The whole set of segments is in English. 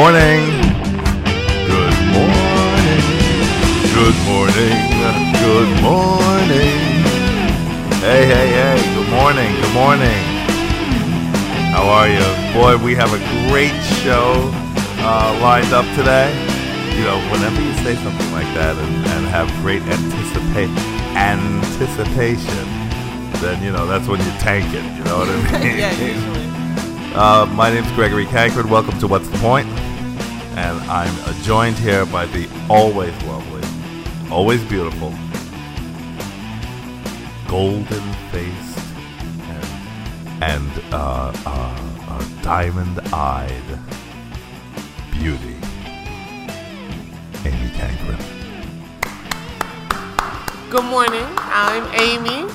morning. Good morning. Good morning. Good morning. Hey, hey, hey. Good morning. Good morning. How are you? Boy, we have a great show uh, lined up today. You know, whenever you say something like that and, and have great anticipa- anticipation, then, you know, that's when you tank it. You know what I mean? yeah, usually. Uh, my name's Gregory Cankford. Welcome to What's the Point? And I'm joined here by the always lovely, always beautiful, golden faced, and, and uh, uh, uh, diamond eyed beauty, Amy Cankford. Good morning. I'm Amy.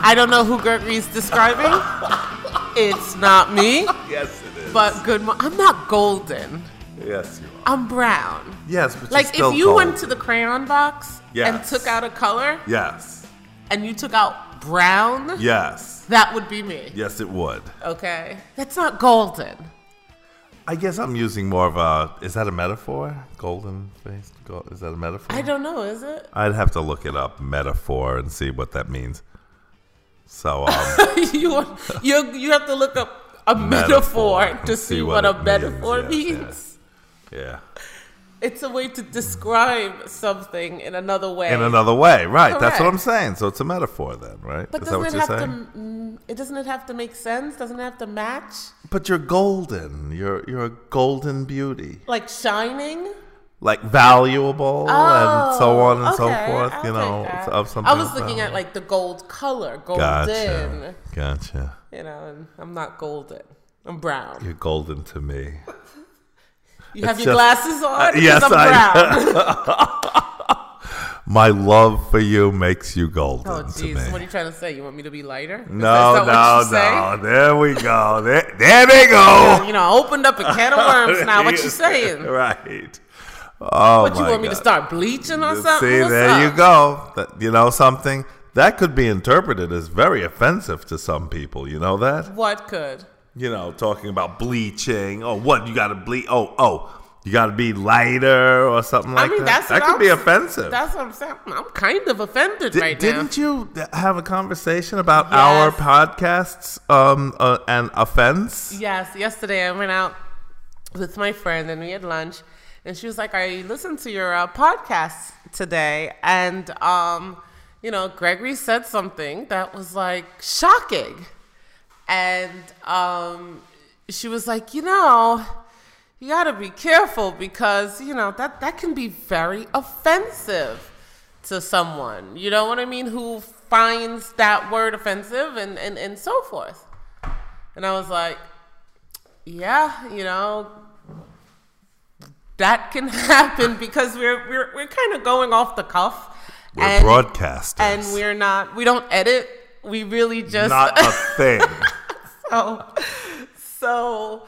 I don't know who Gregory's describing. it's not me. Yes. But good morning. I'm not golden. yes, you are. I'm brown. Yes, but Like if you went to the crayon box and took out a color Yes, and you took out brown, yes, that would be me. yes, it would. Okay? That's not golden. I guess I'm using more of a. Is that a metaphor? Golden faced? Gold, is that a metaphor? I don't know, is it? I'd have to look it up, metaphor, and see what that means. So, um, you, you you have to look up a Metaphor metaphor, to see see what what, a means, metaphor yes, means. yes. yeah. It's a way to describe something in another way. In another way, right? That's what I'm saying. So it's a metaphor, then, right? but is that doesn't what it you're have saying? to? It doesn't it have to make sense? Doesn't it have to match? But you're golden. You're you're a golden beauty, Like shining. Like valuable, and so on and so Oh, forth. I'll you know, of something. I was looking at like the gold color, golden. Gotcha. Gotcha. You know, and I'm not golden. I'm brown. You're golden to me. You have It's your just- glasses on. Uh, yes, I'm I- brown. My love for you makes you golden oh, jeez. What are you trying to say? You want me to be lighter? No, that- is that no, no. There we go. There, there they go. You know, I opened up a can of worms now. What you saying? right. Oh What you my want me to God. start bleaching or something? See, What's there you go. That, you know something that could be interpreted as very offensive to some people. You know that? What could? You know, talking about bleaching. Oh, what you got to bleach? Oh, oh, you got to be lighter or something like I mean, that. that's that could I'm be offensive. That's what I'm saying. I'm kind of offended Di- right didn't you have a conversation about Yes. our podcasts um, uh, and offense? Yes, yesterday I went out with my friend and we had lunch, and she was like, "I listened to your uh, podcast today, and um, you know, Gregory said something that was like shocking." and um, she was like, you know, you got to be careful because you know that that can be very offensive to someone. You know what I mean? Who finds that word offensive and and and so forth. And I was like, yeah, you know. That can happen because we're we're we're kind of going off the cuff. We're and, broadcasters. and we're not. We don't edit. We really just not a thing. so, so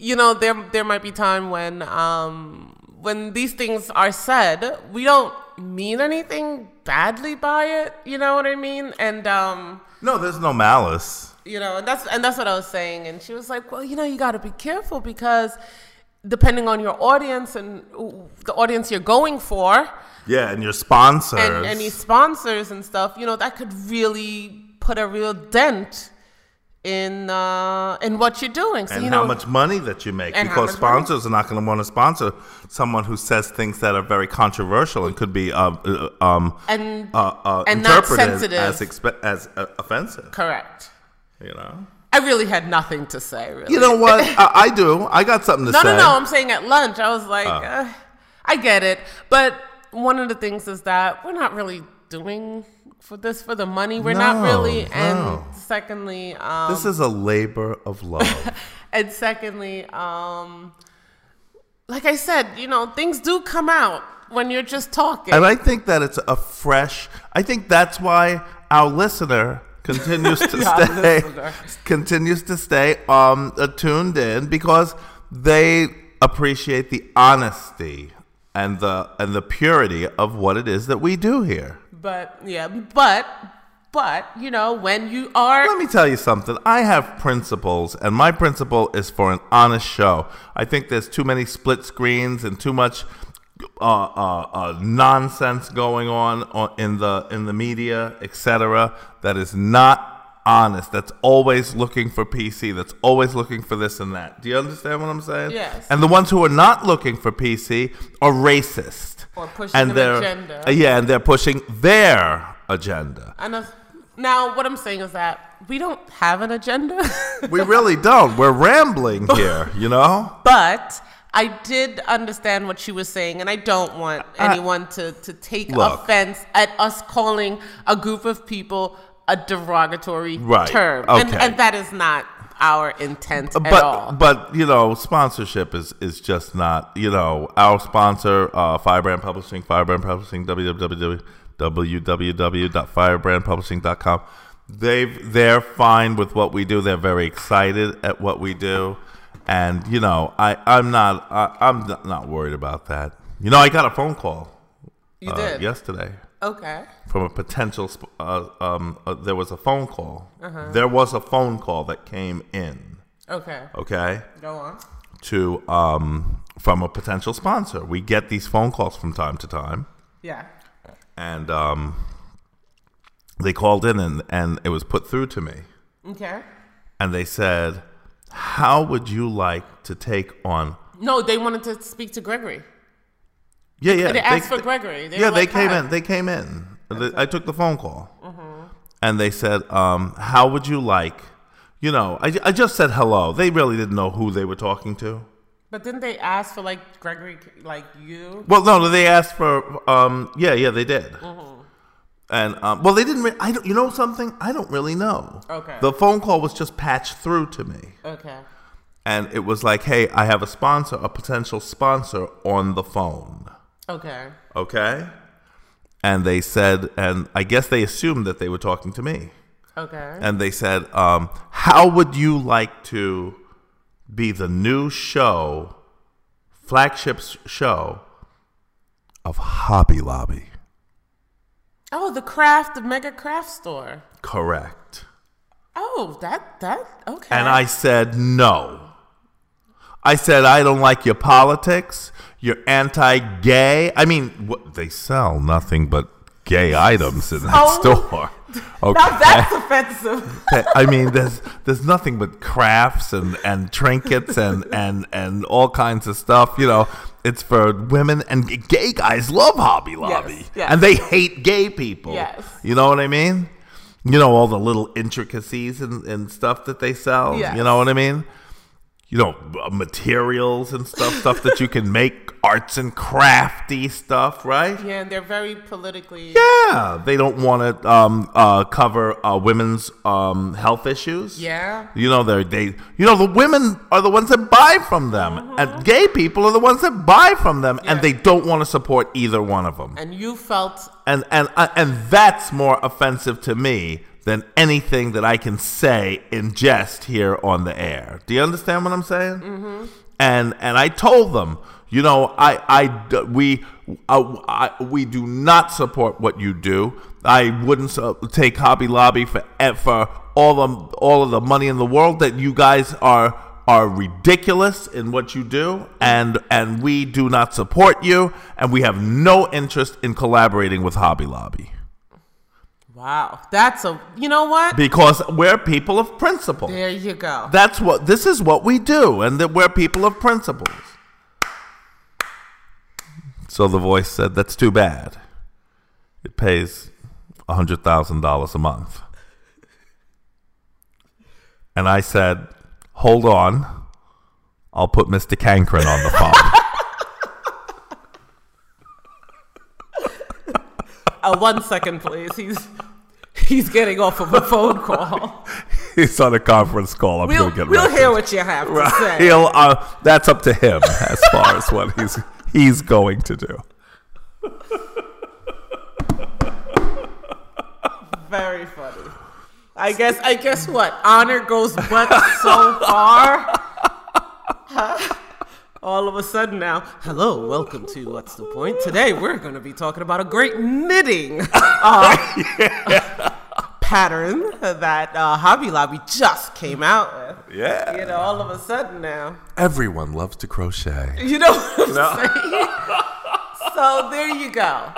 you know there there might be time when um when these things are said we don't mean anything badly by it you know what i mean and um no, there's no malice. you know and that's and that's what i was saying and she was like well you know you got to be careful because depending on your audience and the audience you're going for Yeah, and your sponsors. and any sponsors and stuff, you know, that could really put a real dent in uh, in what you're doing. So and you how know, much money that you make because much money. sponsors are not going to want to sponsor someone who says things that are very controversial and could be uh, uh, um, and uh, uh, and not interpreted sensitive. as expe- as uh, offensive. correct. You know. I really had nothing to say. Really, You know what? I, I do. I got something to no, say. no, no. no. I'm saying at lunch, I was like, Oh. uh, I get it, but one of the things is that we're not really doing for this for the money. We're not No, really, no. and secondly, um, This is a labor of love. And secondly, um, like I said, you know, things do come out when you're just talking. and I think that it's a fresh. I think that's why our listener continues to Our stay continues to stay um tuned in because they appreciate the honesty and the and the purity of what it is that we do here. but yeah, but But you know, when you are Let me tell you something. I have principles, and my principle is for an honest show. I think there's too many split screens and too much uh, uh, uh, nonsense going on, on in the in the media, etc. That is not honest. That's always looking for PC. That's always looking for this and that. Do you understand what I'm saying? Yes. And the ones who are not looking for PC are racist. Or pushing and an they're, agenda. Yeah, and they're pushing their agenda. I know. Now, what I'm saying is that we don't have an agenda, We really don't. We're rambling here, you know? but I did understand what she was saying, and I don't want anyone to, to take Look. offense at us calling a group of people a derogatory Right, term. And, okay. and that is not our intent at but all. but you know sponsorship is is just not you know our sponsor uh firebrand publishing firebrand publishing www www.firebrandpublishing.com they've they're fine with what we do they're very excited at what we do and you know i i'm not I, i'm not- worried about that you know i got a phone call you uh, did? yesterday Okay. from a potential sp- uh, um uh, there was a phone call Uh-huh. there was a phone call that came in Okay. okay Go on. to um, from a potential sponsor. We get these phone calls from time to time, Yeah. and um, they called in and, and it was put through to me, Okay. and they said, "How would you like to take on?" No, they wanted to speak to Gregory. Yeah, yeah. They asked for Gregory. They yeah, they like, came "Hi." in. They came in. I took the phone call, Mm-hmm. and they said, um, "How would you like?" You know, I, I just said hello. They really didn't know who they were talking to. But didn't they ask for like Gregory, like you? Well, no, they asked for. Um, yeah, yeah, they did. Mm-hmm. And um, well, they didn't. Re- I don't. You know something? I don't really know. Okay. The phone call was just patched through to me, Okay. and it was like, "Hey, I have a sponsor, a potential sponsor, on the phone." Okay. Okay. And they said, and I guess they assumed that they were talking to me, Okay. and they said, um, "How would you like to be the new show, flagship show of Hobby Lobby?" Oh, the craft, the mega craft store. Correct. Oh, that that okay. And I said, no. I said, I don't like your politics. You're anti gay. I mean, what, they sell nothing but gay items in that Oh. store. Okay. now that's offensive. I mean, there's there's nothing but crafts and, and trinkets and, and, and all kinds of stuff. You know, it's for women and gay guys love Hobby Lobby, yes. and they hate gay people. Yes. you know what I mean. You know all the little intricacies and, and stuff that they sell. Yes. You know what I mean. You know uh, materials and stuff, stuff that you can make, arts and crafty stuff, right? Yeah, and they're very politically. Yeah, they don't want to um, uh, cover uh, women's um, health issues. Yeah. you know they're they you know the women are the ones that buy from them, and gay people are the ones that buy from them, and Mm-hmm. They don't want to support either one of them. And you felt And and uh, and that's more offensive to me than anything that I can say in jest here on the air. Do you understand what I'm saying? Mm-hmm. And and I told them, you know, I I we uh, I, we do not support what you do. I wouldn't take Hobby Lobby for for all the all of the money in the world that you guys are are ridiculous in what you do and and we do not support you and we have no interest in collaborating with Hobby Lobby wow. That's a. You know what? because we're people of principle. There you go. That's what this is what we do and that we're people of principles. So the voice said that's too bad. It pays a $100,000 a month. And I said, "Hold on. I'll put Mr. Cankren on the phone." Uh, one second, please. He's he's getting off of a phone call. He's on a conference call. I'm We'll, going to get we'll records. hear what you have to say. He'll, uh, that's up to him as far as what he's he's going to do. Very funny. I guess. I guess what honor goes but so far. Huh? All of a sudden now, hello, welcome to What's the Point? Today we're going to be talking about a great knitting uh, pattern that uh, Hobby Lobby just came out with. Yeah. You know, all of a sudden now. Everyone loves to crochet. You know what I'm No. saying? so there you go.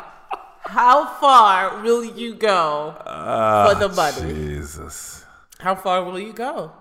How far will you go for the money? Jesus. How far will you go?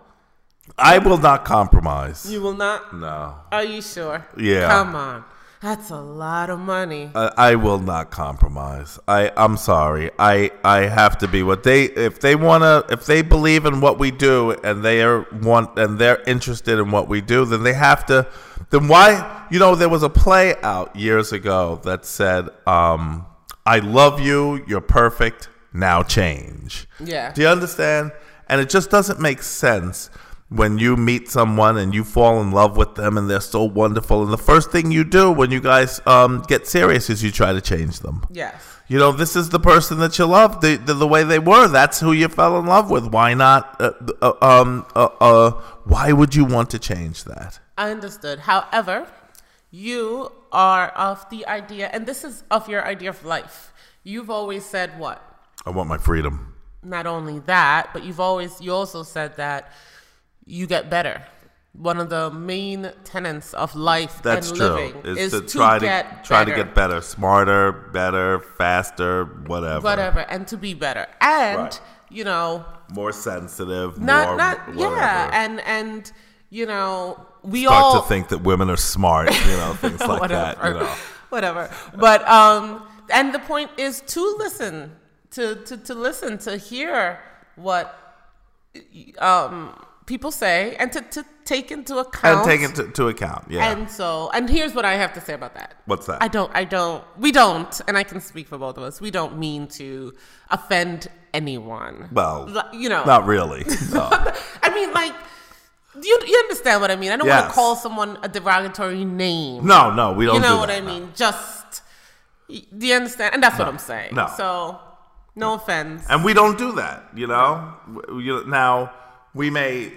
I will not compromise. You will not? no. Are you sure? Yeah. Come on. That's a lot of money. I, I will not compromise. I I'm sorry. I I have to be what they if they want to if they believe in what we do and they are want and they're interested in what we do, then they have to then why you know there was a play out years ago that said um I love you, you're perfect, now change. Yeah. Do you understand? And it just doesn't make sense when you meet someone and you fall in love with them and they're so wonderful. And the first thing you do when you guys um, get serious is you try to change them. Yes. You know, this is the person that you love, the, the, the way they were. That's who you fell in love with. Why not? Uh, uh, um, uh, uh, why would you want to change that? I understood. However, you are of the idea, and this is of your idea of life. You've always said what? I want my freedom. Not only that, but you've always, you also said that you get better. One of the main tenets of life That's and true. living Is, is, to, try to get try better. to get better, smarter, better, faster, whatever. whatever and to be better and Right. you know More sensitive. not more not whatever. yeah and and you know we start all to think that women are smart, you know, things like whatever that, you know. whatever but um and the point is to listen to to to listen to hear what um people say and to to take into account And take into, to, to account, yeah. and so and here's what I have to say about that What's that? I don't I don't we don't and I can speak for both of us we don't mean to offend anyone well, you know not really. No. I mean, like, you you understand what I mean? I don't want to call someone a derogatory name. no, no, we don't you know do what that, I no. mean? Just do you understand? And that's what I'm saying. no. So, no offense. And we don't do that, you know. Now we may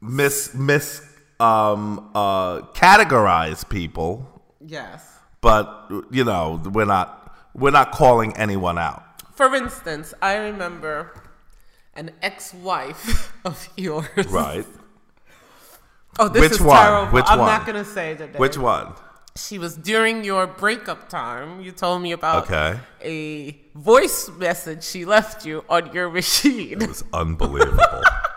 mis mis um, uh, categorize people, yes. but you know we're not we're not calling anyone out. For instance, I remember an ex-wife of yours. Right? Oh, this Which is one? terrible. Which I'm one? not gonna say name. Which one? She was during your breakup time. You told me about Okay. a voice message she left you on your machine. It was unbelievable.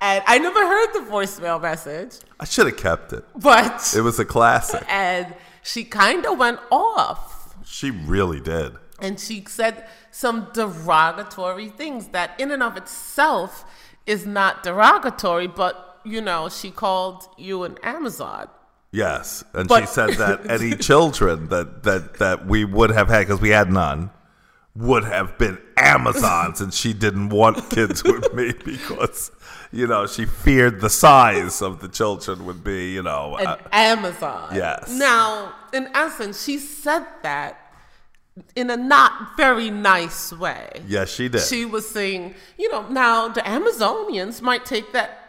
And I never heard the voicemail message, I should have kept it. but It was a classic. and she kind of went off She really did. and she said some derogatory things that in and of itself is not derogatory, but you know, she called you an Amazon. Yes, and she said that any children that that that we would have had because we had none would have been Amazons, and she didn't want kids with me because you know she feared the size of the children would be. You know, An uh, Amazon. yes. Now, in essence, she said that in a not very nice way. yes, she did. She was saying, you know, now the Amazonians might take that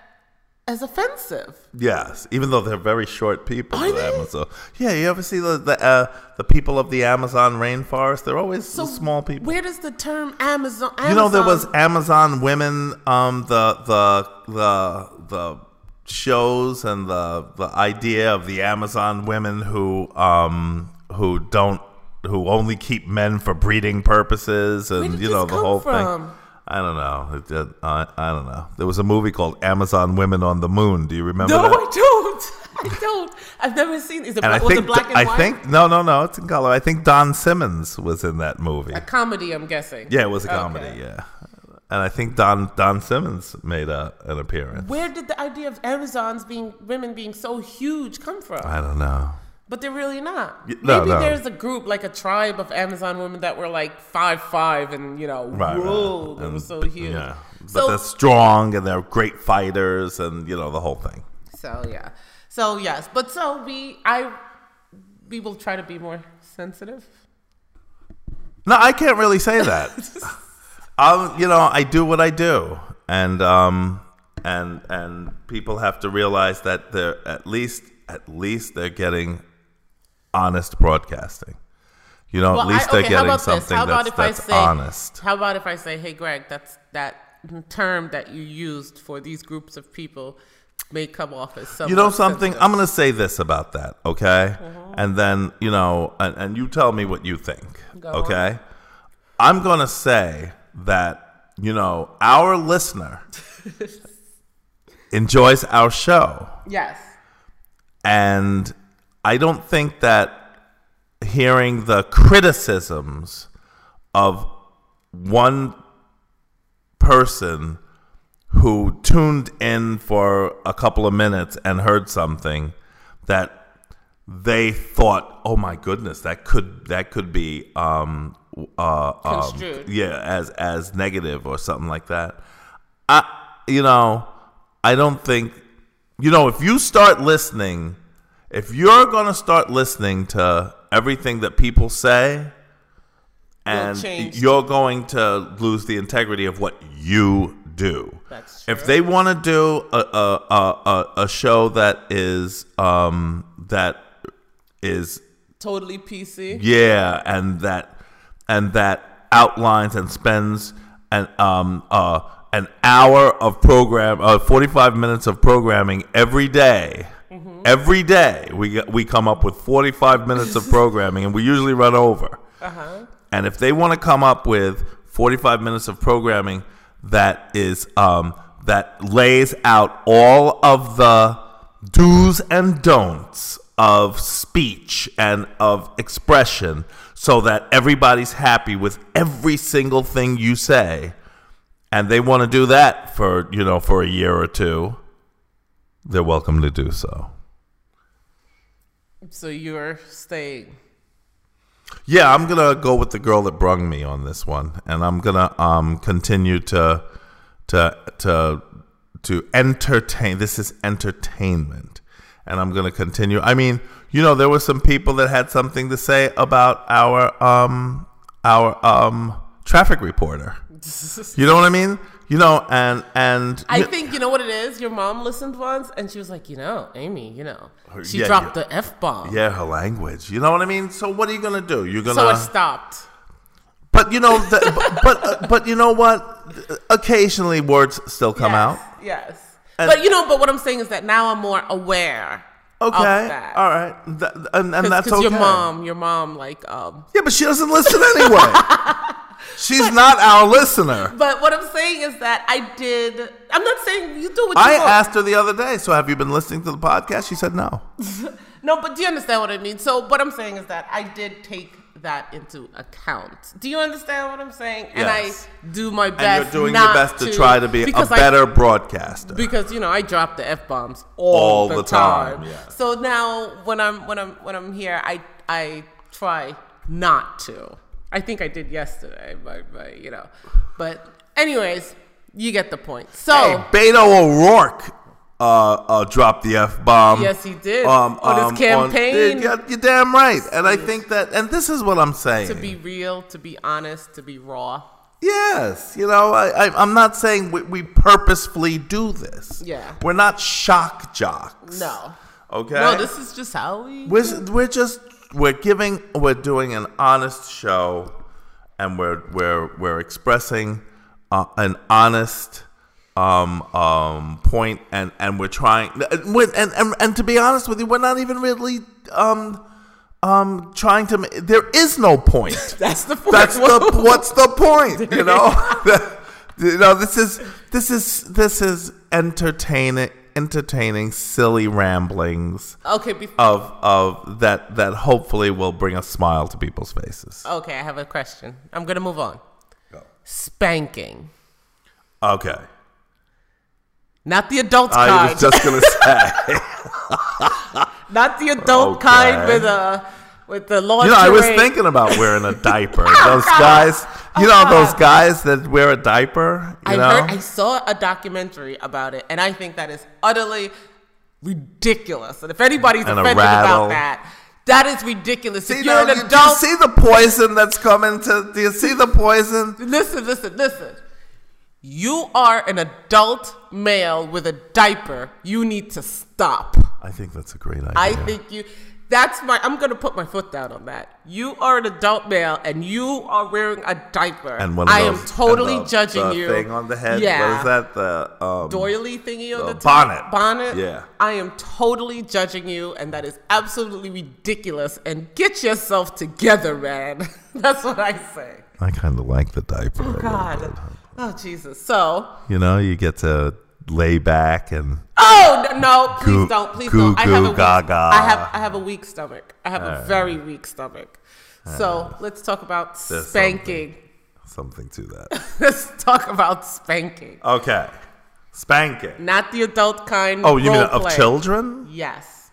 as offensive. yes, even though they're very short people. Are the they? Amazon. Yeah, you ever see the the, uh, the people of the Amazon rainforest? They're always So small people. Where does the term Amazon? You know, there was Amazon- Amazon women, um, the the the the shows and the the idea of the Amazon women who um who don't who only keep men for breeding purposes and you know the whole from? thing. I don't know. It, I, I don't know. There was a movie called Amazon Women on the Moon. Do you remember No, that? I don't. I don't. I've never seen. Is it, and I was think it black and I white? think no no no it's in color. I think Don Simmons was in that movie. a comedy. I'm guessing. Yeah, it was a Okay. comedy. Yeah, and I think Don Don Simmons made a, an appearance. Where did the idea of Amazons being women being so huge come from? I don't know. But they're really not. No, Maybe no. there's a group like a tribe of Amazon women that were like five five and you know Right, whoa, right. they were so huge. Yeah, but So they're strong and they're great fighters, and you know the whole thing. So yeah. So yes, but so we I we will try to be more sensitive. No, I can't really say that. um, you know, I do what I do, and um, and and people have to realize that they're at least at least they're getting honest broadcasting. You know, Well, at least I- they're getting something How about that's, I that's say- honest. How about if I say, "Hey, Greg, that's that term that you used for these groups of people may come off as something." You know something? sensitive." I'm going to say this about that, okay? Mm-hmm. And then, you know, and, and you tell me what you think, Go on. okay? I'm going to say that, you know, our listener enjoys our show. Yes. And I don't think that hearing the criticisms of one person who tuned in for a couple of minutes and heard something that they thought, "Oh my goodness, that could that could be um, uh, um, yeah, as as negative or something like that." I, you know, I don't think, you know, if you start listening, if you're gonna start listening to everything that people say, and you're going to lose the integrity of what you do. That's If they want to do a a, a a show that is um that is Totally PC. yeah, and that and that outlines and spends an um uh an hour of program uh 45 minutes of programming every day. Every day we we come up with 45 minutes of programming and we usually run over. Uh-huh. And if they want to come up with 45 minutes of programming that is um, that lays out all of the do's and don'ts of speech and of expression so that everybody's happy with every single thing you say and they want to do that for you know for a year or two they're welcome to do so So you're staying. Yeah, I'm gonna go with the girl that brung me on this one, and I'm gonna um continue to to to to entertain. This is entertainment, and I'm gonna continue. I mean, you know, there were some people that had something to say about our um our um traffic reporter. You know what I mean? You know, and and I think you know what it is. Your mom listened once, and she was like, you know, Amy, you know, she yeah, dropped yeah. the f bomb. yeah, her language. You know what I mean? So what are you gonna do? You're gonna So it stopped. But you know, the, but but, uh, but you know what? Occasionally, words still come yes, out. Yes. And- but you know, but what I'm saying is that now I'm more aware. Okay, all right, Th- and, and that's okay. your mom, your mom, like, um. yeah, but she doesn't listen anyway. She's not our listener. But what I'm saying is that I did. I'm not saying you do what I you want. asked her the other day. So, have you been listening to the podcast? She said no. No, but do you understand what I mean? So what I'm saying is that I did take that into account. Do you understand what I'm saying? And Yes. I do my And best. you're doing your best to, try to be a because I- better broadcaster. because you know I drop the f bombs all, All the, the time. time, yeah. So now when I'm when I'm when I'm here, I I try not to. I think I did yesterday, but but you know, but anyways, you get the point. So hey, Beto O'Rourke uh, uh, dropped the f bomb. yes, he did on his campaign. yeah, you're damn right. And I think that, and this is what I'm saying. to be real, to be honest, to be raw. Yes, you know, I, I'm not saying we, we purposefully do this. Yeah. we're not shock jocks. No, Okay. no, this is just how we. we're we're just we're giving we're doing an honest show, and we're we're we're expressing uh, an honest um um point, and and we're trying and, and and and to be honest with you, we're not even really um um trying to. There is no point. That's the point. That's the what's the point? You know, you know this is this is this is entertaining entertaining silly ramblings okay. Bef- of of that that hopefully will bring a smile to people's faces. okay, I have a question. I'm gonna move on. Go. Spanking, Okay, not the adult I kind. I was just gonna say. not the adult Okay. kind with a with the lingerie. You know, I was thinking about wearing a diaper. Oh, Those guys, you know, those guys that wear a diaper. You I know, heard. I saw a documentary about it, and I think that is utterly ridiculous. And if anybody's And offended about that, that is ridiculous. See, if you're an you- do you adult, see the poison that's coming to? Do you see the poison? listen, listen, listen. You are an adult male with a diaper. You need to stop. I think that's a great idea. I think you. That's my. I'm gonna put my foot down on that. You are an adult male, and you are wearing a diaper. And one of I those, am totally the- judging the you. Thing on the head. Yeah. What is that? The um, Doily thingy on the the top. bonnet. Bonnet. Yeah. I am totally judging you, and that is absolutely ridiculous. And get yourself together, man. That's what I say. I kind of like the diaper. little God. Oh Jesus. So. You know, you get to lay back and Oh no! please Goo- don't! Please goo don't! I have a goo weak, gaga. I have I have a weak stomach. I have a very weak stomach. So let's talk about There's spanking. something to that. let's talk about spanking, Okay, spanking. not the adult kind. Oh, you mean role of children? Yes.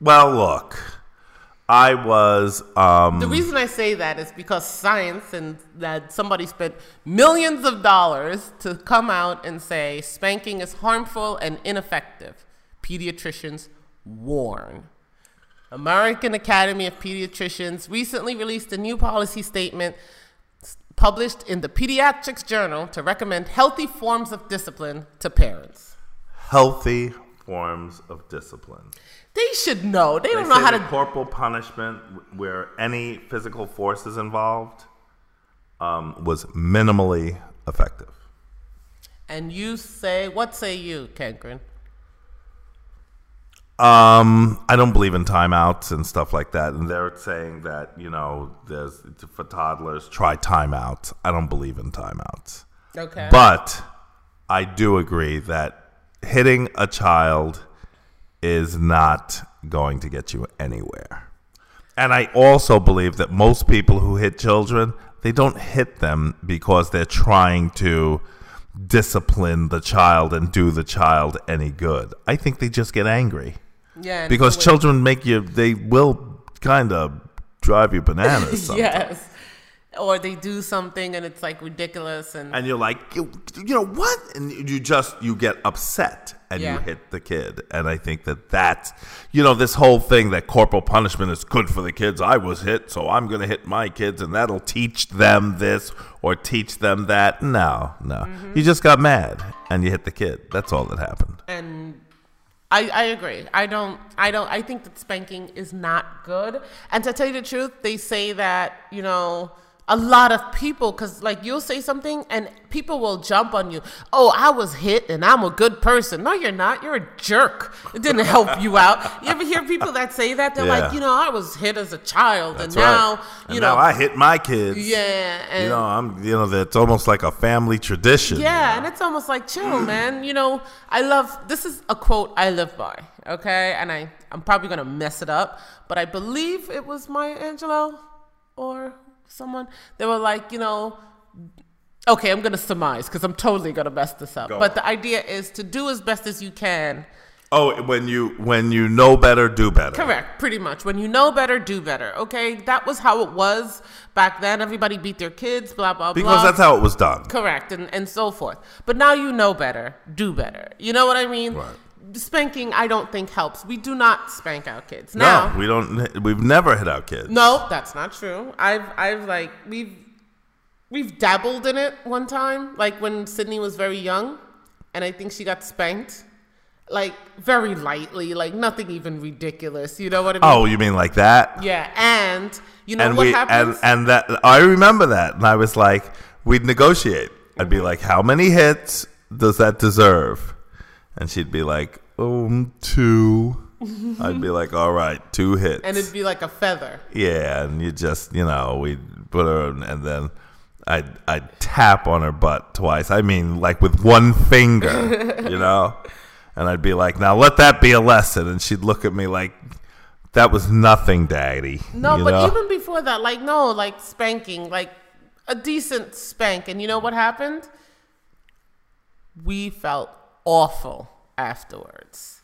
Well, look, I was. um The reason I say that is because science and that somebody spent millions of dollars to come out and say spanking is harmful and ineffective. Pediatricians warn. American Academy of Pediatricians recently released a new policy statement published in the Pediatrics Journal to recommend healthy forms of discipline to parents. healthy forms of discipline. They should know. They They don't know how to corporal punishment, where any physical force is involved, um, was minimally effective. And you say, what say you, Cankren? Um, I don't believe in timeouts and stuff like that. And they're saying that you know, there's for toddlers, try timeouts. I don't believe in timeouts, Okay. but I do agree that hitting a child is not going to get you anywhere. And I also believe that most people who hit children, they don't hit them because they're trying to discipline the child and do the child any good. I think they just get angry yeah. because children make you they will kind of drive you bananas yes. Or they do something and it's like ridiculous and, and you're like you, you know what? And you just you get upset and you hit the kid. And i think that that's you know this whole thing that corporal punishment is good for the kids. I was hit so i'm going to hit my kids and that'll teach them this or teach them that. No no. Mm-hmm. you just got mad and you hit the kid. That's all that happened. And I, I agree. I don't I don't I think that spanking is not good. And to tell you the truth, they say that, you know, a lot of people cuz like you'll say something and people will jump on you. Oh, I was hit and I'm a good person. No, you're not. You're a jerk. It didn't help you out. You ever hear people that say that? They're Yeah. like, you know, I was hit as a child that's and now, right you and know, now i hit my kids yeah, and you know i'm you know it's almost like a family tradition you Yeah, know? and it's almost like chill, man. You know, I love this is a quote I live by, okay? And I I'm probably gonna mess it up, but I believe it was Maya Angelou or someone. They were like, you know, okay, I'm gonna surmise because I'm totally gonna mess this up. Go but on. the idea is to do as best as you can. oh when you when you know better do better Correct, pretty much. When you know better, do better. Okay, that was how it was back then. Everybody beat their kids, blah blah blah. because that's how it was done Correct, and, and so forth. But now you know better, do better. You know what I mean? Right. Spanking, I don't think helps. We do not spank our kids. Now, no we don't we've never hit our kids no, that's not true. I've, I've like, we've, we've dabbled in it one time, like when Sydney was very young, and I think she got spanked, like very lightly, like nothing even ridiculous. You know what I mean? Oh, you mean like that? yeah. And you know and what we happens? and and that I remember that, and I was like, we'd negotiate. I'd be like, how many hits does that deserve? And she'd be like, um, two. I'd be like, all right, two hits. and it'd be like a feather. yeah, and you just, you know, we'd put her, and then I'd I'd tap on her butt twice. I mean, like with one finger, you know. And I'd be like, now let that be a lesson. And she'd look at me like, that was nothing, daddy. No, you but know? even before that, like no, like spanking, like a decent spank. And you know what happened? We felt awful afterwards.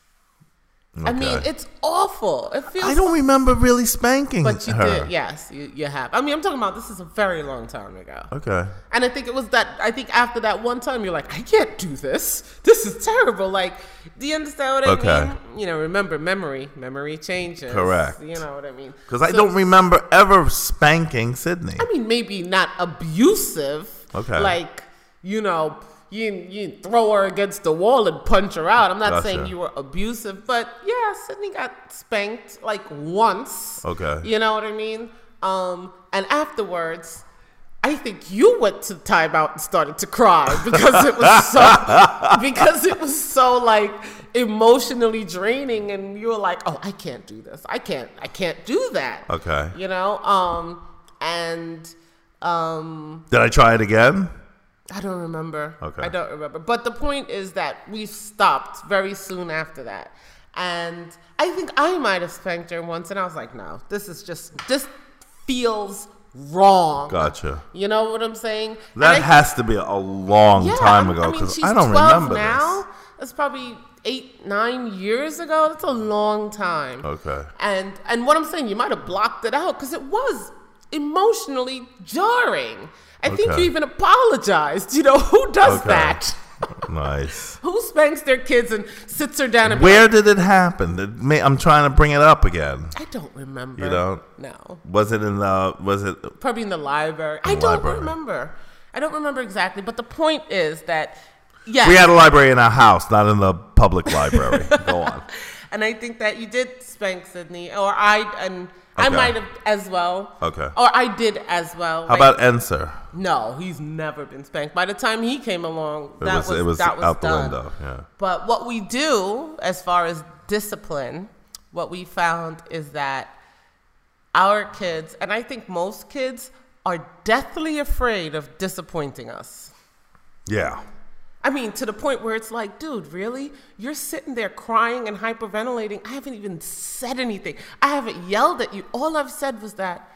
I mean, it's awful. It feels I don't remember really spanking but you her. did, yes, you, you have. I mean, I'm talking about this is a very long time ago. Okay. And I think it was that. I think after that one time, you're like, I can't do this. This is terrible. Like, do you understand what I Okay. mean? You know, remember memory. Memory changes. Correct. You know what I mean? Because I don't remember ever spanking Sydney. I mean, maybe not abusive. Okay. Like, you know, you you throw her against the wall and punch her out. I'm not Gotcha. saying you were abusive, but yeah, Sydney got spanked like once. Okay. You know what I mean? Um, and afterwards, I think you went to the timeout and started to cry because it was so because it was so like emotionally draining, and you were like, "Oh, I can't do this. I can't. I can't do that." Okay. You know. Um, and um, Did I try it again? I don't remember. Okay. I don't remember. But the point is that we stopped very soon after that. And I think I might have spanked her once, and I was like, no, this is just, this feels wrong. Gotcha. You know what I'm saying? That I- has to be a long yeah, time ago I mean, because I, don't 12 remember now. That's probably eight, nine years ago. That's a long time. Okay. And and what I'm saying, you might have blocked it out because it was emotionally jarring. I think Okay. you even apologized. You know who does Okay. that? Nice. Who spanks their kids and sits her down and Where did it happen? I'm trying to bring it up again. I don't remember. You don't? No. Was it in the? Was it? Probably in the library. I the don't library. remember. I don't remember exactly. But the point is that, yeah. We had a library in our house, not in the public library. Go on. and I think that you did spank Sydney, or I and I might have as well. Okay. Or I did as well. How about Enser? No, he's never been spanked. By the time he came along, It that was, was, it was that was out the done. window. Yeah. But what we do as far as discipline, what we found is that our kids, and I think most kids, are deathly afraid of disappointing us. Yeah. I mean, to the point where it's like, dude, really? You're sitting there crying and hyperventilating. I haven't even said anything. I haven't yelled at you. All I've said was that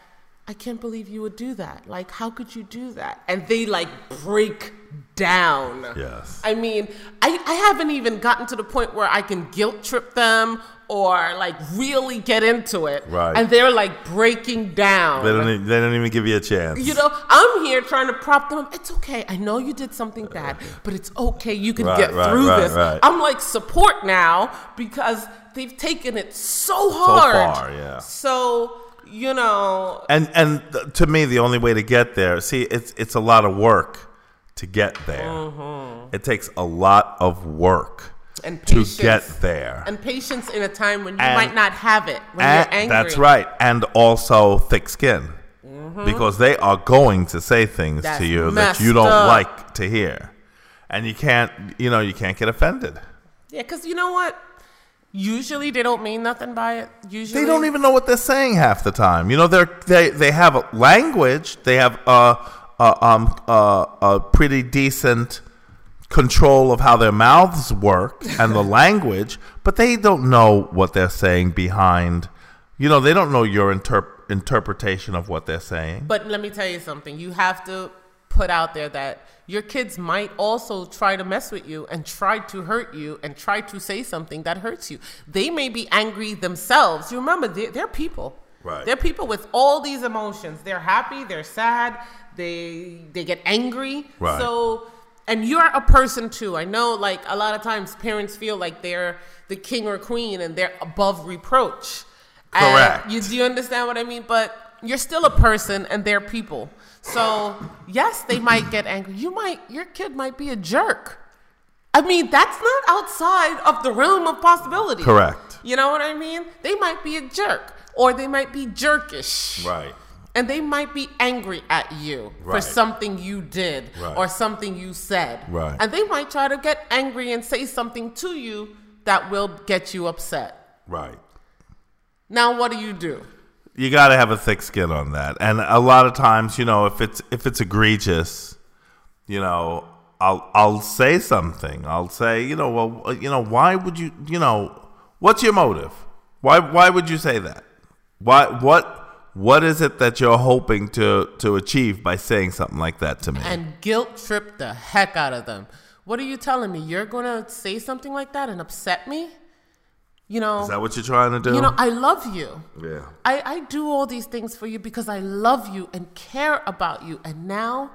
I can't believe you would do that. Like, how could you do that? And they like break down. Yes. I mean, I, I haven't even gotten to the point where I can guilt trip them or like really get into it. Right. And they're like breaking down. They don't. They don't even give you a chance. You know, I'm here trying to prop them up. It's okay. I know you did something bad, but it's okay. You can Right, get right, through right, this. I'm like support now because they've taken it so hard. So far, yeah. So, you know, And and to me, the only way to get there, see, it's it's a lot of work to get there. Mm-hmm. It takes a lot of work and to get there. And patience in a time when you And- might not have it, when And- you're angry. That's right, and also thick skin, because they are going to say things Mm-hmm. That's to you that you don't up. like to hear, and you can't, you know, you can't get offended. Yeah, because you know what? Usually they don't mean nothing by it. Usually They don't even know what they're saying half the time. You know, they're they they have a language. They have a, a um a, a pretty decent control of how their mouths work and the language, but they don't know what they're saying behind. You know, they don't know your interp- interpretation of what they're saying. But let me tell you something. You have to put out there that your kids might also try to mess with you and try to hurt you and try to say something that hurts you. They may be angry themselves. You remember, they're, they're people. Right. They're people with all these emotions. They're happy, they're sad, they they get angry. Right. So and you're a person too. I know like a lot of times parents feel like they're the king or queen and they're above reproach. And Correct. you do you understand what I mean? But you're still a person and they're people. So yes, they might get angry. You might your kid might be a jerk. I mean, that's not outside of the realm of possibility. Correct. You know what I mean? They might be a jerk. Or they might be jerkish. Right. And they might be angry at you for something you did Right. or something you said. Right. And they might try to get angry and say something to you that will get you upset. Right. Now, what do you do? you got to have a thick skin on that. And a lot of times, you know, if it's if it's egregious, you know, I'll I'll say something. I'll say, you know, well, uh, you know, why would you, you know, what's your motive? Why why would you say that? Why what what is it that you're hoping to to achieve by saying something like that to me? And guilt trip the heck out of them. What are you telling me? You're going to say something like that and upset me? You know, is that what you're trying to do? you know, I love you. yeah. I, I do all these things for you because I love you and care about you. And now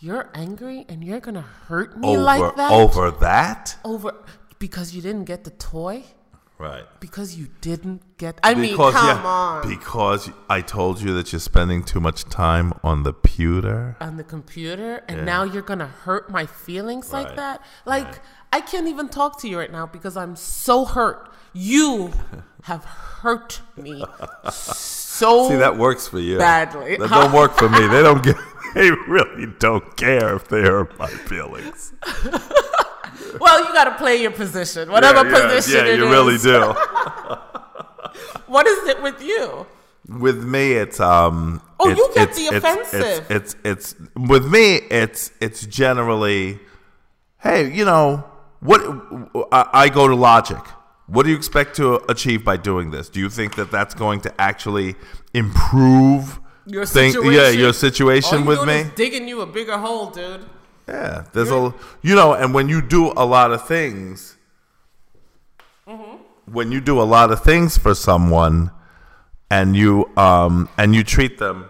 you're angry and you're going to hurt me Over like that? over that? Over because you didn't get the toy? Right. Because you didn't get. I mean, Because come yeah, on. because I told you that you're spending too much time on the pewter. on the computer, and Yeah. now you're gonna hurt my feelings like that. Like I can't even talk to you right now because I'm so hurt. You have hurt me so See, that works for you. badly. That don't work for me. They don't get. They really don't care if they hurt my feelings. Well, you got to play your position, whatever yeah, yeah, position Yeah, you really do. What is it with you? With me, it's um. Oh, it's- you get it's- the offensive. It's, it's it's with me. It's it's generally, hey, you know what? I, I go to logic. What do you expect to achieve by doing this? Do you think that that's going to actually improve Your thing- situation. Yeah, your situation you with me. digging you a bigger hole, dude. Yeah, there's a you know, and when you do a lot of things, when you do a lot of things for someone, and you um and you treat them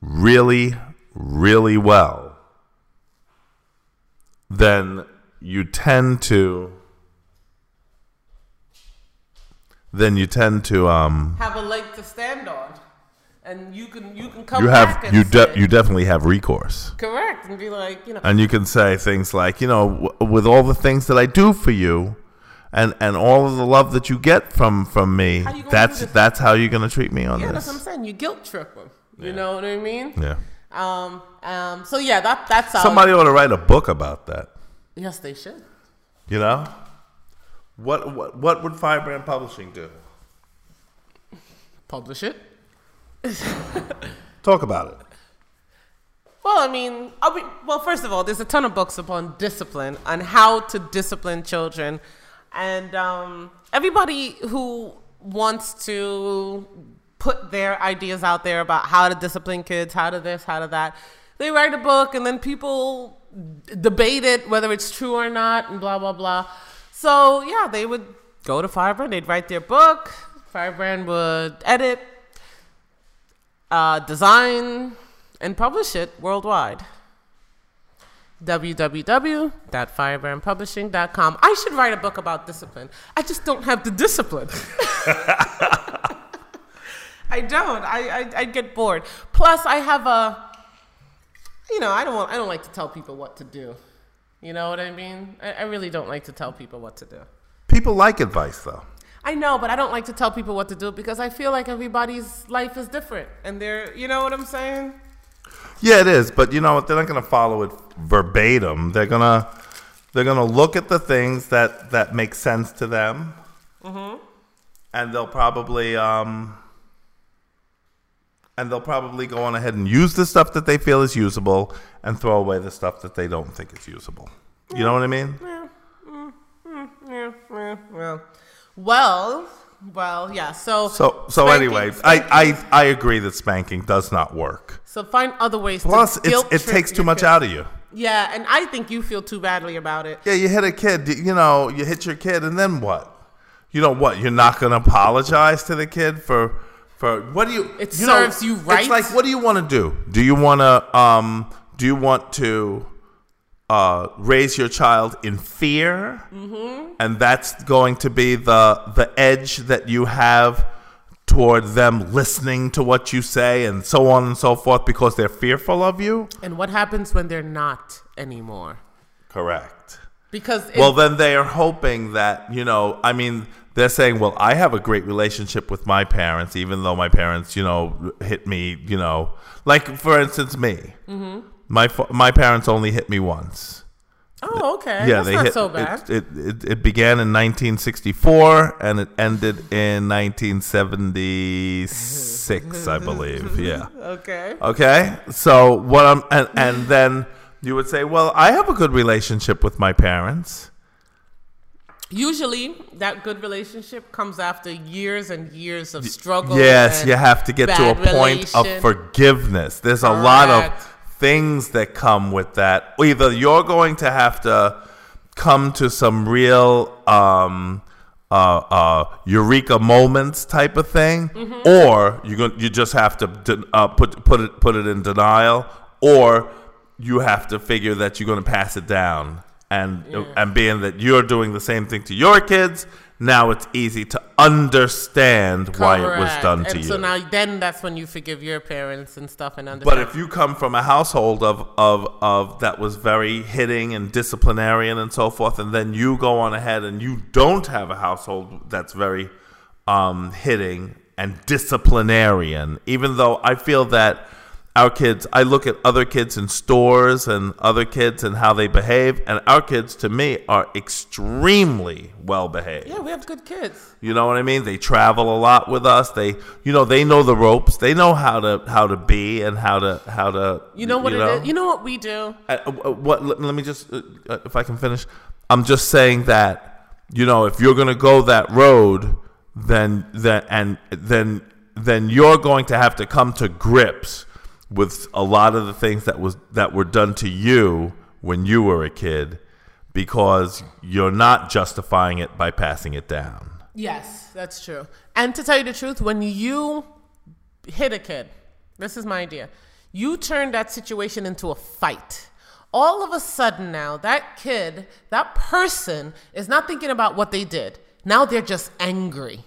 really, really well, then you tend to then you tend to um Have a leg to stand on, and you can you can come you back have you de- you definitely have recourse. correct and be like, you know, and you can say things like, you know, w- with all the things that I do for you, and and all of the love that you get from from me, How you gonna that's that's how you're gonna treat me on this. yeah, that's what I'm saying. You guilt trip them. You know what I mean? Yeah. Um, um, so yeah, that that's. Somebody ought to write a book about that. Yes, they should. You know, what what what would Firebrand Publishing do? Publish it. Talk about it. Well, I mean, be, well, first of all, there's a ton of books upon discipline, on how to discipline children. And um, everybody who wants to put their ideas out there about how to discipline kids, how to this, how to that, they write a book and then people debate it, whether it's true or not, and blah, blah, blah. So, yeah, they would go to Firebrand, they'd write their book, Firebrand would edit, uh, design, and publish it worldwide. www.firebrandpublishing.com. I should write a book about discipline. I just don't have the discipline. I don't. I, I I get bored. Plus, I have a. You know, I don't want. I don't like to tell people what to do. You know what I mean? I, I really don't like to tell people what to do. People like advice, though. I know, but I don't like to tell people what to do because I feel like everybody's life is different, and they're. You know what I'm saying? Yeah, it is, but you know what? They're not going to follow it verbatim. They're gonna they're gonna look at the things that that make sense to them, and they'll probably um and they'll probably go on ahead and use the stuff that they feel is usable and throw away the stuff that they don't think is usable. You know what I mean? Yeah, mm, mm, yeah, yeah, well, well, well, yeah. So, So so spanking- anyway, spanking- I, I I agree that spanking does not work. so find other ways. Plus, it takes too much kids. out of you. Yeah, and I think you feel too badly about it. Yeah, you hit a kid, you know, you hit your kid, and then what? You know what? You're not going to apologize to the kid for for what do you? It you serves you right. It's like, what do you want to do? Do you want to um? Do you want to uh raise your child in fear? Mm-hmm. And that's going to be the the edge that you have toward them listening to what you say and so on and so forth because they're fearful of you. And what happens when they're not anymore? Correct. Because Well, then they are hoping that, you know, I mean, they're saying, well, I have a great relationship with my parents, even though my parents, you know, hit me, you know, like for instance, me. Mm-hmm. My my parents only hit me once. oh, okay, yeah, that's they not hit. so bad. It, it, it it began in 1964 and it ended in 1976, I believe. Yeah. okay. Okay. So what I'm and, and then you would say, well, I have a good relationship with my parents. Usually, that good relationship comes after years and years of struggle. Yes, you have to get to a point of forgiveness. There's a lot of. Things that come with that. Either you're going to have to come to some real um, uh, uh, eureka moments type of thing, Mm-hmm. or you going you just have to de- uh, put put it put it in denial, or you have to figure that you're going to pass it down. And and being that you're doing the same thing to your kids, now it's easy to understand why it was Correct. done to and you. so now then that's when you forgive your parents and stuff and understand. But if you come from a household of, of, of that was very hitting and disciplinarian and so forth, and then you go on ahead and you don't have a household that's very um, hitting and disciplinarian, even though I feel that our kids, I look at other kids in stores and other kids and how they behave, and our kids, to me, are extremely well behaved. yeah, we have good kids. You know what I mean? They travel a lot with us. They, you know, they know the ropes. They know how to how to be and how to how to. You know what it is? You know what we do? Uh, uh, what? Let, me just, uh, uh, if I can finish. I'm just saying that you know if you're going to go that road, then then and then then you're going to have to come to grips with a lot of the things that was that were done to you when you were a kid, because you're not justifying it by passing it down. Yes, that's true. And to tell you the truth, when you hit a kid, this is my idea, you turn that situation into a fight. All of a sudden now, that kid, that person is not thinking about what they did. Now they're just angry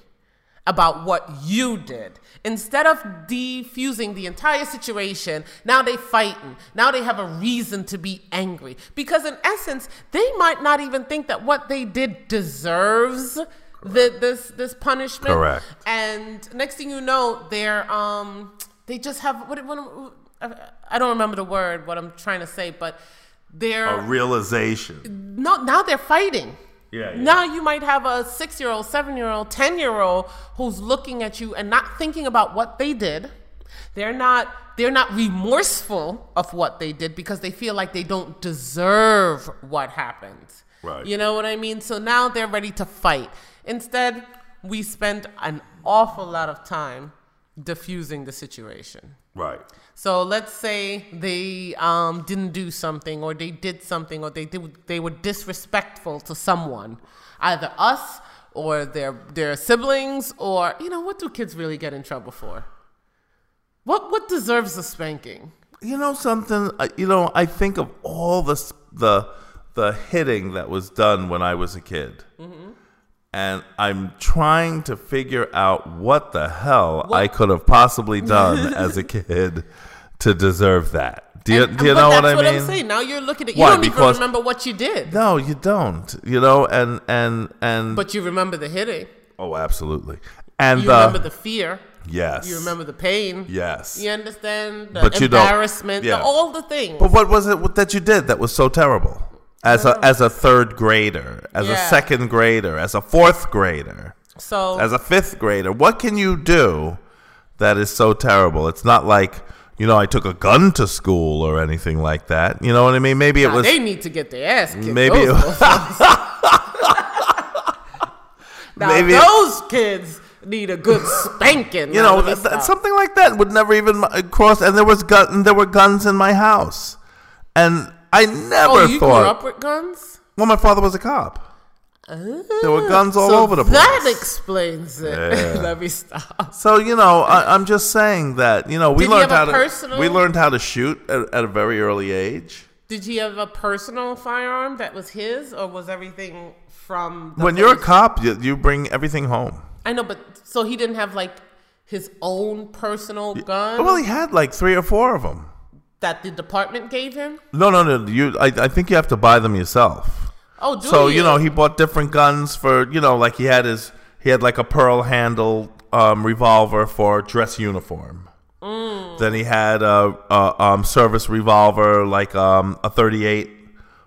about what you did. Instead of defusing the entire situation, now they fighting. Now they have a reason to be angry. Because in essence, they might not even think that what they did deserves the, this this punishment. Correct. And next thing you know, they're um they just have what, what I don't remember the word what I'm trying to say, but they're A realization. no, now they're fighting. Yeah, yeah. Now you might have a six year old, seven year old, 10 year old who's looking at you and not thinking about what they did. They're not they're not remorseful of what they did because they feel like they don't deserve what happened. Right. You know what I mean? So now they're ready to fight. Instead, we spend an awful lot of time diffusing the situation. Right. So let's say they um, didn't do something, or they did something, or they did, they were disrespectful to someone, either us or their their siblings, or you know what do kids really get in trouble for? What what deserves a spanking? You know something? You know, I think of all the the the hitting that was done when I was a kid, and I'm trying to figure out what the hell I could have possibly done as a kid to deserve that. Do you, And- do you know what I what mean? I'm saying. Now you're looking at you Why? don't even remember what you did, No, you don't. You know, and and and but you remember the hitting. oh, absolutely. And You the, remember the fear. yes, You remember the pain. yes. You understand the But you don't- embarrassment, the, yeah. all the things. But what was it that you did that was so terrible? As a oh. as a third grader, as a second grader, as a fourth grader, so as a fifth grader, what can you do that is so terrible? It's not like you know I took a gun to school or anything like that. You know what I mean? Maybe it was they need to get their ass kicked. Maybe those, it- now Maybe it- those kids need a good spanking. you know th- th- something like that would never even uh, cross. And there was gun, and there were guns in my house, and I never thought oh, you thought. grew up with guns. well, my father was a cop. There were guns all so over the place. That explains it. Yeah. let me stop. So you know, I, I'm just saying that you know we Did learned how to personal- we learned how to shoot at, at a very early age. Did he have a personal firearm that was his, or was everything from? The When you're a cop, you, you bring everything home. I know, but so he didn't have like his own personal gun Well, he had like three or four of them. that the department gave him. No, no, no. You, I, I think you have to buy them yourself. Oh, so you? you know, he bought different guns for you know, like he had his he had like a pearl handle um, revolver for dress uniform. Mm. Then he had a, a um, service revolver, like um, a 38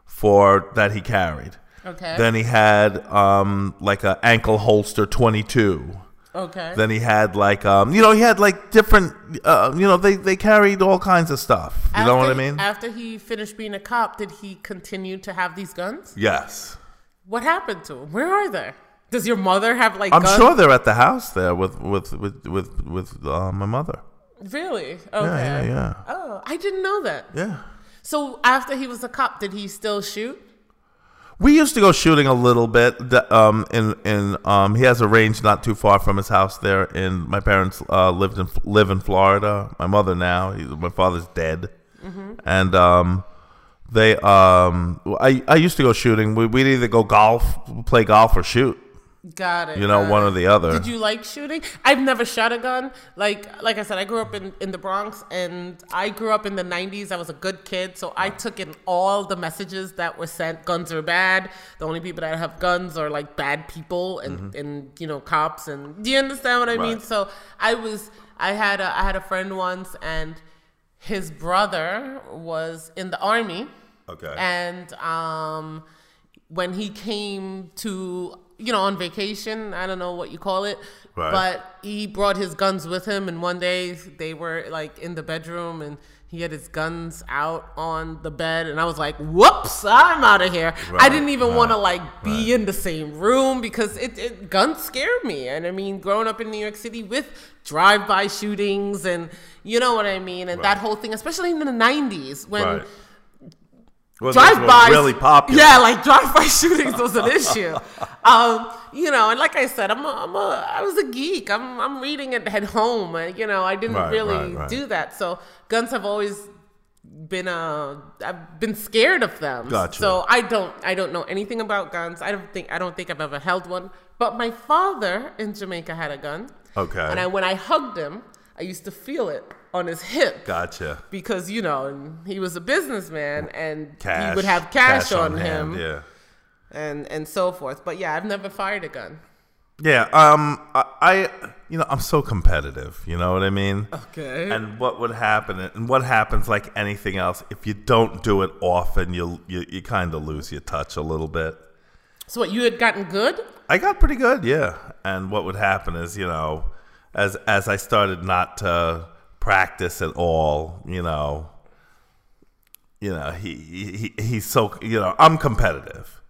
for that he carried. Okay. Then he had um, like a ankle holster 22. Okay. Then he had like um, you know he had like different uh, you know they they carried all kinds of stuff. You know what I mean? After he finished being a cop, did he continue to have these guns? yes. What happened to him? Where are they? Does your mother have like? I'm guns? sure they're at the house there with with with with with uh, my mother. Really? Okay. Yeah, yeah, yeah. Oh, I didn't know that. Yeah. So after he was a cop, did he still shoot? We used to go shooting a little bit. Um, in in um, he has a range not too far from his house there. And my parents uh, lived in live in Florida. My mother now. He's, my father's dead, and um, they um, I I used to go shooting. We, we'd either go golf, play golf, or shoot. Got it. You know, one it. or the other. Did you like shooting? I've never shot a gun. Like like I said, I grew up in, in the Bronx and I grew up in the 90s. I was a good kid, so I took in all the messages that were sent. Guns are bad. The only people that have guns are like bad people and, and you know, cops and do you understand what I mean? Mm-hmm. So I was I had a I had a friend once and his brother was in the army. Okay. And um, when he came to, you know, on vacation, I don't know what you call it, Right. but he brought his guns with him. And one day they were like in the bedroom and he had his guns out on the bed. And I was like, whoops, I'm out of here. I didn't even right, want to like be right. in the same room because it, it guns scared me. And I mean, growing up in New York City with drive-by shootings and you know what I mean, and that whole thing, especially in the '90s when right. Well, drive-bys really popular. Yeah, like drive-by shootings was an issue. Um, you know, and like I said, I'm a, I'm a I was a geek. I'm I'm reading it at home. And, you know, I didn't Right, really right, right. do that. So guns have always been uh I've been scared of them. Gotcha. So I don't I don't know anything about guns. I don't think I don't think I've ever held one. But my father in Jamaica had a gun. Okay. And I when I hugged him, I used to feel it on his hip Gotcha. because you know he was a businessman and Cash. he would have cash, on, hand, him Yeah. and and so forth. But yeah, I've never fired a gun. Yeah. Um. I, I. You know, I'm so competitive. You know what I mean? Okay. And what would happen? And what happens, like anything else, if you don't do it often, you'll you, you kind of lose your touch a little bit. so what you had gotten good? I got pretty good, yeah. And what would happen is, you know, as as I started not to practice at all, you know, you know, he, he he's so you know, I'm competitive.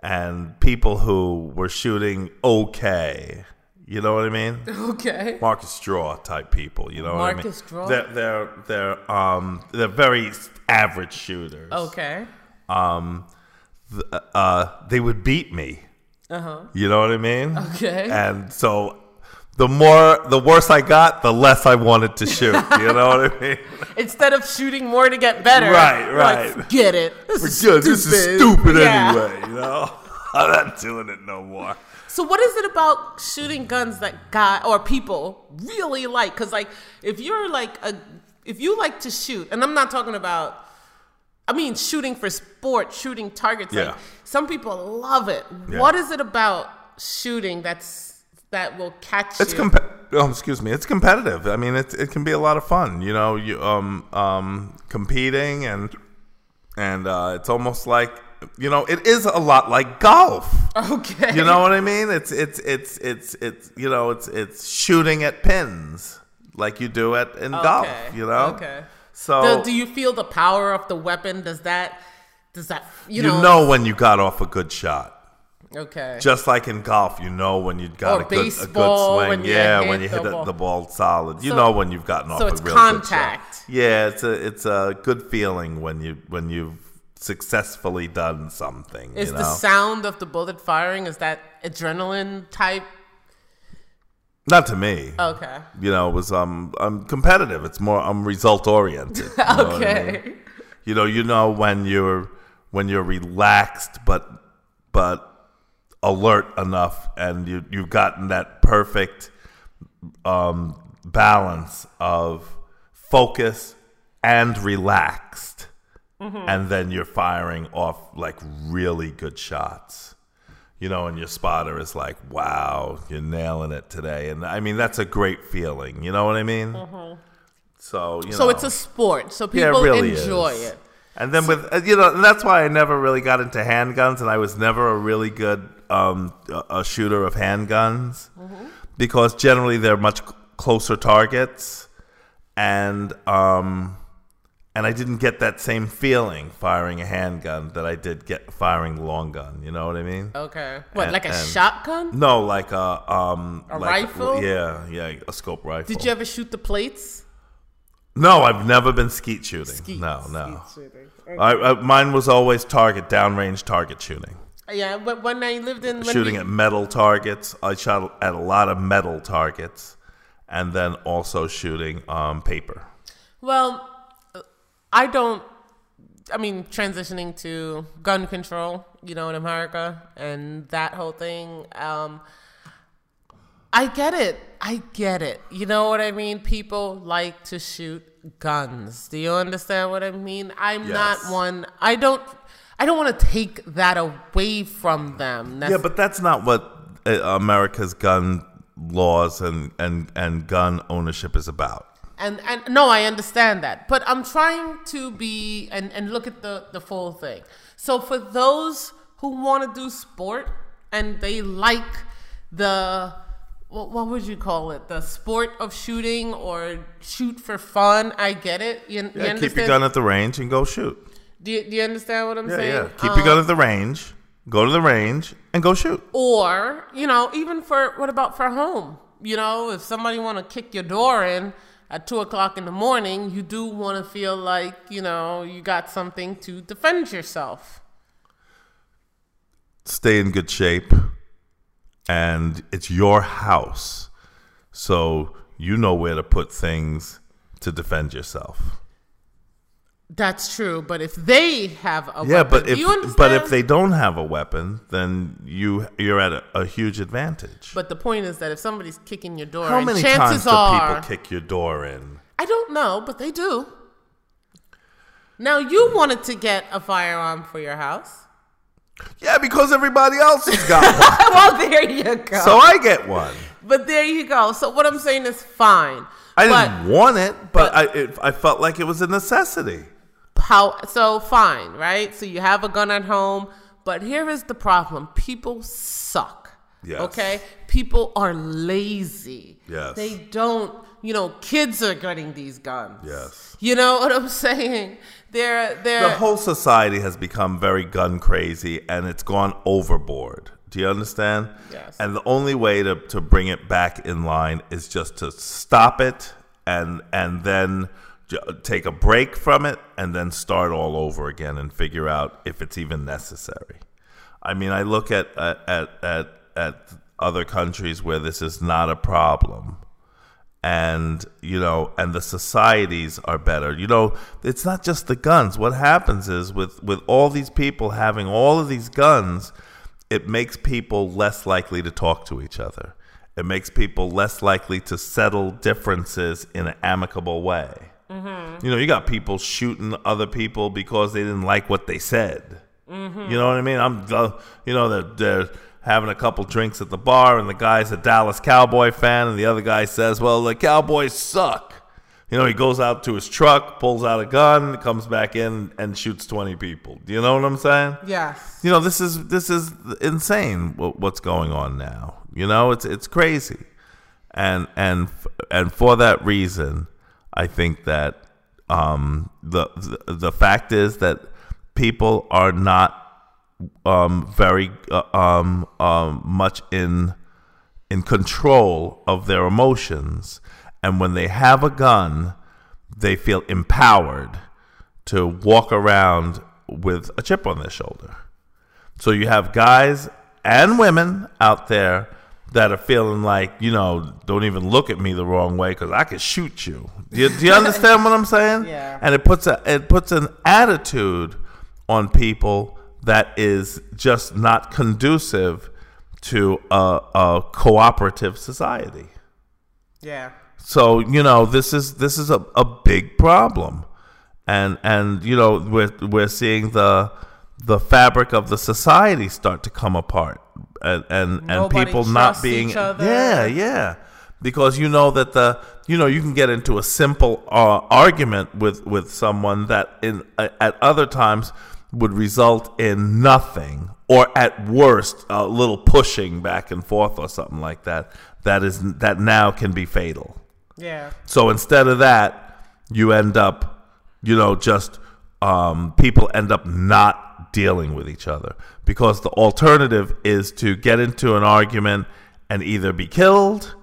And people who were shooting okay, you know what I mean? Okay. Marcus Straw type people, you know Marcus what I mean? Straw? They're they're they're um they're very average shooters. Okay. Um th- uh they would beat me. Uh huh. You know what I mean? Okay. And so the more, the worse I got, the less I wanted to shoot. You know what I mean? Instead of shooting more to get better, Right, right. Like, Get it? This We're is good. This is stupid Yeah. anyway. You know, I'm not doing it no more. So what is it about shooting guns that guy or people really like? Because like if you're like a if you like to shoot, and I'm not talking about, I mean shooting for sport, shooting targets. Yeah. Like some people love it. Yeah. What is it about shooting that's that will catch It's you? comp- oh, excuse me. It's competitive. I mean, it it can be a lot of fun. You know, you um um competing and and uh, it's almost like you know, it is a lot like golf. okay. You know what I mean? It's it's it's it's it's you know it's it's shooting at pins like you do at in golf. You know. Okay. So Do, do you feel the power of the weapon? Does that does that you, you know? know when you got off a good shot. Okay. Just like in golf, you know when you've got a good, a good swing. when yeah, when you hit the, ball. the ball solid. You So- know when you've gotten off so a it's real good contact. Yeah, it's a it's a good feeling when you when you've successfully done something. is you the sound of the bullet firing is that adrenaline type? Not to me. Okay. You know, it was um I'm competitive. It's more I'm result oriented. Okay. you know you know when you're when you're relaxed but but alert enough and you you've gotten that perfect um balance of focus and relaxed and then you're firing off like really good shots you know and your spotter is like wow you're nailing it today and i mean that's a great feeling you know what i mean so you So know. it's a sport. So Yeah, people it really enjoy is. it. And then with uh, you know, and that's why I never really got into handguns, and I was never a really good um, a a shooter of handguns Mm-hmm. because generally they're much c- closer targets, and um, and I didn't get that same feeling firing a handgun that I did get firing a long gun. You know what I mean? Okay. What, And- like a shotgun? No, like a um, A like rifle? Yeah, yeah, a scope rifle. Did you ever shoot the plates? No, I've never been skeet shooting. Skeet- no, no. skeet shooting. I, I, mine was always target, downrange target shooting. Yeah, but when I lived in when shooting we- at metal targets. I shot at a lot of metal targets, and then also shooting um, paper. Well, I don't I mean, transitioning to gun control, you know, in America and that whole thing. Um, I get it. I get it. You know what I mean? People like to shoot guns. Do you understand what I mean? I'm Yes. not one. I don't. I don't want to take that away from them. Yeah, but that's not what uh, America's gun laws and, and, and gun ownership is about. and and no, I understand that, but I'm trying to be and and look at the the full thing. So for those who want to do sport and they like the what, what would you call it? The sport of shooting or shoot for fun. I get it. You, you Yeah, keep your gun at the range and go shoot. do, you, do you understand what I'm Yeah, saying? yeah. Keep your gun Um, at the range, go to the range, and go shoot. or you know even for what about for home you know if somebody want to kick your door in at two o'clock in the morning you do want to feel like you know you got something to defend yourself Stay in good shape, and it's your house, so you know where to put things to defend yourself. that's true but if they have a Yeah, weapon, but if you understand? but if they don't have a weapon, then you you're at a, a huge advantage. but the point is that if somebody's kicking your door How many chances times do are people kick your door in? i don't know but they do now you wanted to get a firearm for your house Yeah, because everybody else has got one, well there you go so I get one. but there you go so what i'm saying is fine I but didn't want it, but, I it, I felt like it was a necessity. how so fine right so you have a gun at home but here is the problem people suck Yes. okay people are lazy Yes. they don't you know kids are getting these guns Yes. you know what i'm saying they're they're The whole society has become very gun crazy and it's gone overboard. Do you understand? Yes. And the only way to, to bring it back in line is just to stop it and and then j- take a break from it and then start all over again and figure out if it's even necessary. I mean, I look at at at at, at other countries where this is not a problem and you know and the societies are better. You know it's not just the guns. What happens is with with all these people having all of these guns it makes people less likely to talk to each other. It makes people less likely to settle differences in an amicable way. You know you got people shooting other people because they didn't like what they said. You know what I mean? I'm, uh, you know, they're, they're having a couple drinks at the bar, and the guy's a Dallas Cowboy fan, and the other guy says, "Well, the Cowboys suck." You know, he goes out to his truck, pulls out a gun, comes back in, and shoots twenty people. Do you know what I'm saying? yes You know, this is this is insane. What's going on now? You know, it's it's crazy, and and and for that reason, I think that um, the, the the fact is that people are not um, very uh, um, um, much in in control of their emotions, and when they have a gun, they feel empowered to walk around with a chip on their shoulder. So you have guys and women out there that are feeling like, you know, don't even look at me the wrong way because I could shoot you. Do you, do you understand what I'm saying? Yeah. And it puts a it puts an attitude on people that is just not conducive to a, a cooperative society. yeah. So you know this is this is a, a big problem, and and you know we're we're seeing the the fabric of the society start to come apart, and and, and people not being yeah yeah. Because you know that the you know you can get into a simple uh, argument with with someone that in uh, at other times would result in nothing or at worst a little pushing back and forth or something like that that is that now can be fatal. Yeah. So instead of that, you end up, you know, just um, people end up not dealing with each other. Because the alternative is to get into an argument and either be killed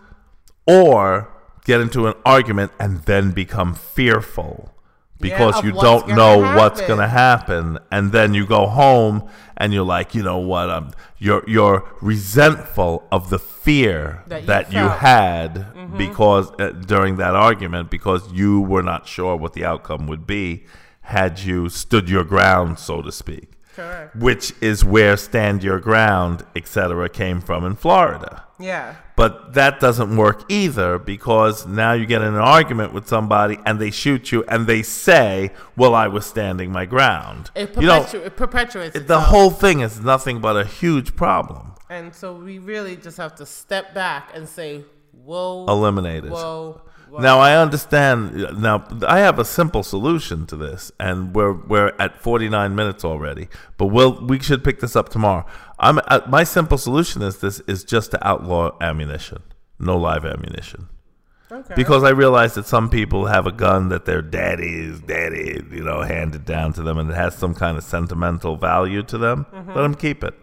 or get into an argument and then become fearful because of you don't know what's going to happen and then you go home and you're like you know what um, you're you're resentful of the fear That that you you, felt. had because uh, during that argument because you were not sure what the outcome would be had you stood your ground, so to speak. Correct. Which is where stand your ground, etc., came from in Florida. Yeah. But that doesn't work either because now you get in an argument with somebody and they shoot you and they say, "Well, I was standing my ground." It, you know, it perpetuates the whole thing is nothing but a huge problem. And so we really just have to step back and say, whoa. Eliminate it. Whoa. Whoa. Now I understand. Now I have a simple solution to this, and we're we're at 49 minutes already. But we'll we should pick this up tomorrow. I'm uh, my simple solution is this is just to outlaw ammunition, no live ammunition. Okay. Because I realize that some people have a gun that their daddy's daddy, you know, handed down to them, and it has some kind of sentimental value to them. Let them keep it,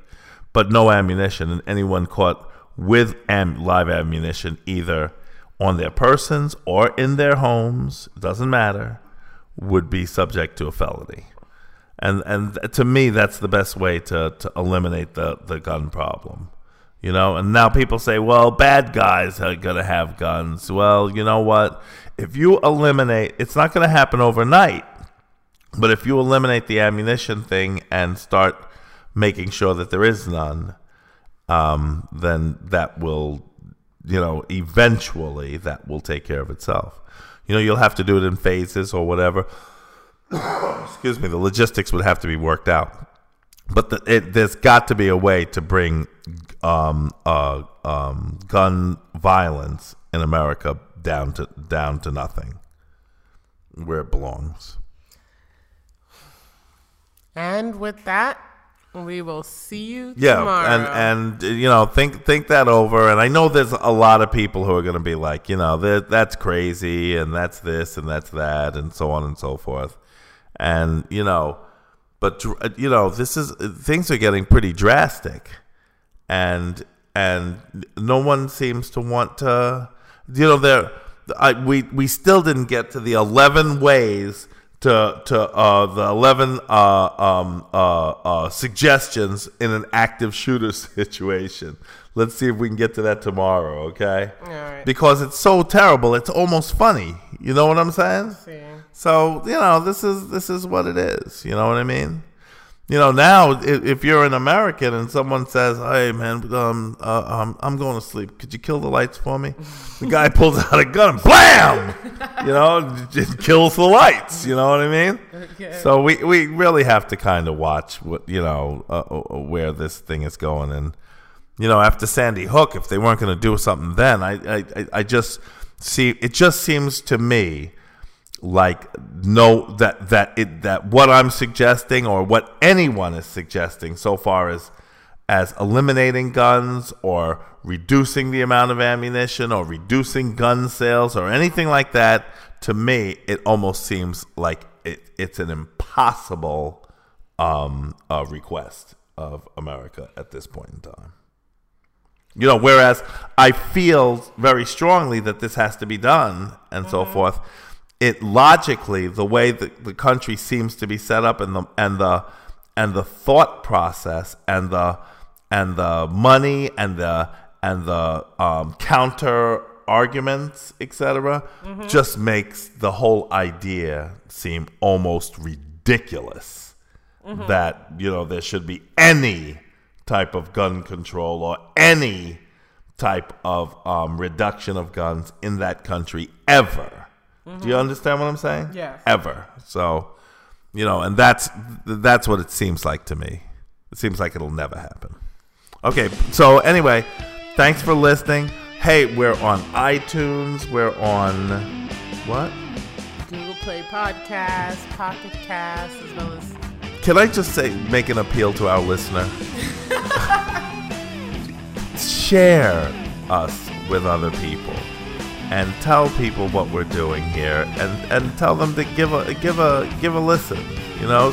but no ammunition. And anyone caught with am- live ammunition, either on their persons or in their homes, doesn't matter, would be subject to a felony. And and to me, that's the best way to, to eliminate the, the gun problem. You know, and now people say, well, bad guys are going to have guns. Well, you know what? If you eliminate, it's not going to happen overnight, but if you eliminate the ammunition thing and start making sure that there is none, um, then that will, you know, eventually that will take care of itself. You know, you'll have to do it in phases or whatever. Excuse me, the logistics would have to be worked out but the, it, there's got to be a way to bring um, uh, um, gun violence in America down to down to nothing, where it belongs. and with that, we will see you Yeah, tomorrow. and and uh, you know think think that over. And I know there's a lot of people who are going to be like, you know, that that's crazy, and that's this, and that's that, and so on and so forth. And you know, but you know, this is things are getting pretty drastic, and and no one seems to want to. You know, there. I, we we still didn't get to the eleven ways to to uh, the eleven uh, um, uh, uh, suggestions in an active shooter situation. Let's see if we can get to that tomorrow, okay? All right. Because it's so terrible, it's almost funny. You know what I'm saying? See. So you know, this is this is what it is. You know what I mean? You know, now if, if you're an American and someone says, "Hey, man, um, uh, um, I'm going to sleep. Could you kill the lights for me?" The guy pulls out a gun, and blam! You know, just kills the lights. You know what I mean? Okay. So we we really have to kind of watch what you know uh, uh, where this thing is going, and you know, after Sandy Hook, if they weren't going to do something then, I I- I just see it. Just seems to me like no that that it that what I'm suggesting or what anyone is suggesting so far as as eliminating guns or reducing the amount of ammunition or reducing gun sales or anything like that to me it almost seems like it, it's an impossible um, uh, request of America at this point in time. You know, whereas I feel very strongly that this has to be done and so forth. It logically, the way that the country seems to be set up, and the and the and the thought process, and the and the money, and the and the um, counter arguments, etc., just makes the whole idea seem almost ridiculous that you know there should be any type of gun control or any type of um, reduction of guns in that country ever. Mm-hmm. Do you understand what I'm saying? Yeah. Ever. So, you know, and that's that's what it seems like to me. It seems like it'll never happen. Okay, so anyway, thanks for listening. Hey, we're on iTunes. We're on what? Google Play Podcast, Pocket Cast, as well as Can I just say, make an appeal to our listener? Share us with other people and tell people what we're doing here and, and tell them to give a give a give a listen, you know?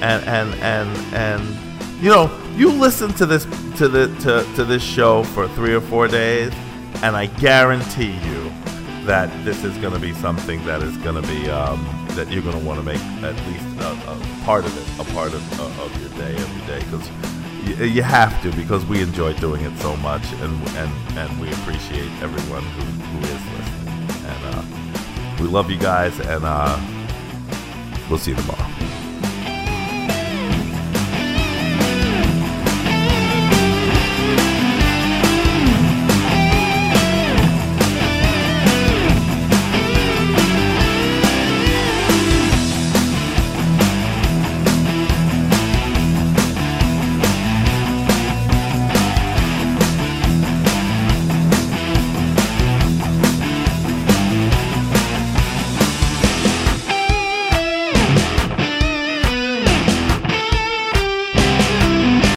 And and and and you know, you listen to this to the to, to this show for 3 or 4 days and I guarantee you that this is going to be something that is going to be um, that you're going to want to make at least a, a part of it a part of, uh, of your day every day because you, you have to because we enjoy doing it so much and and, and we appreciate everyone who, who is and uh, we love you guys and uh, We'll see you tomorrow.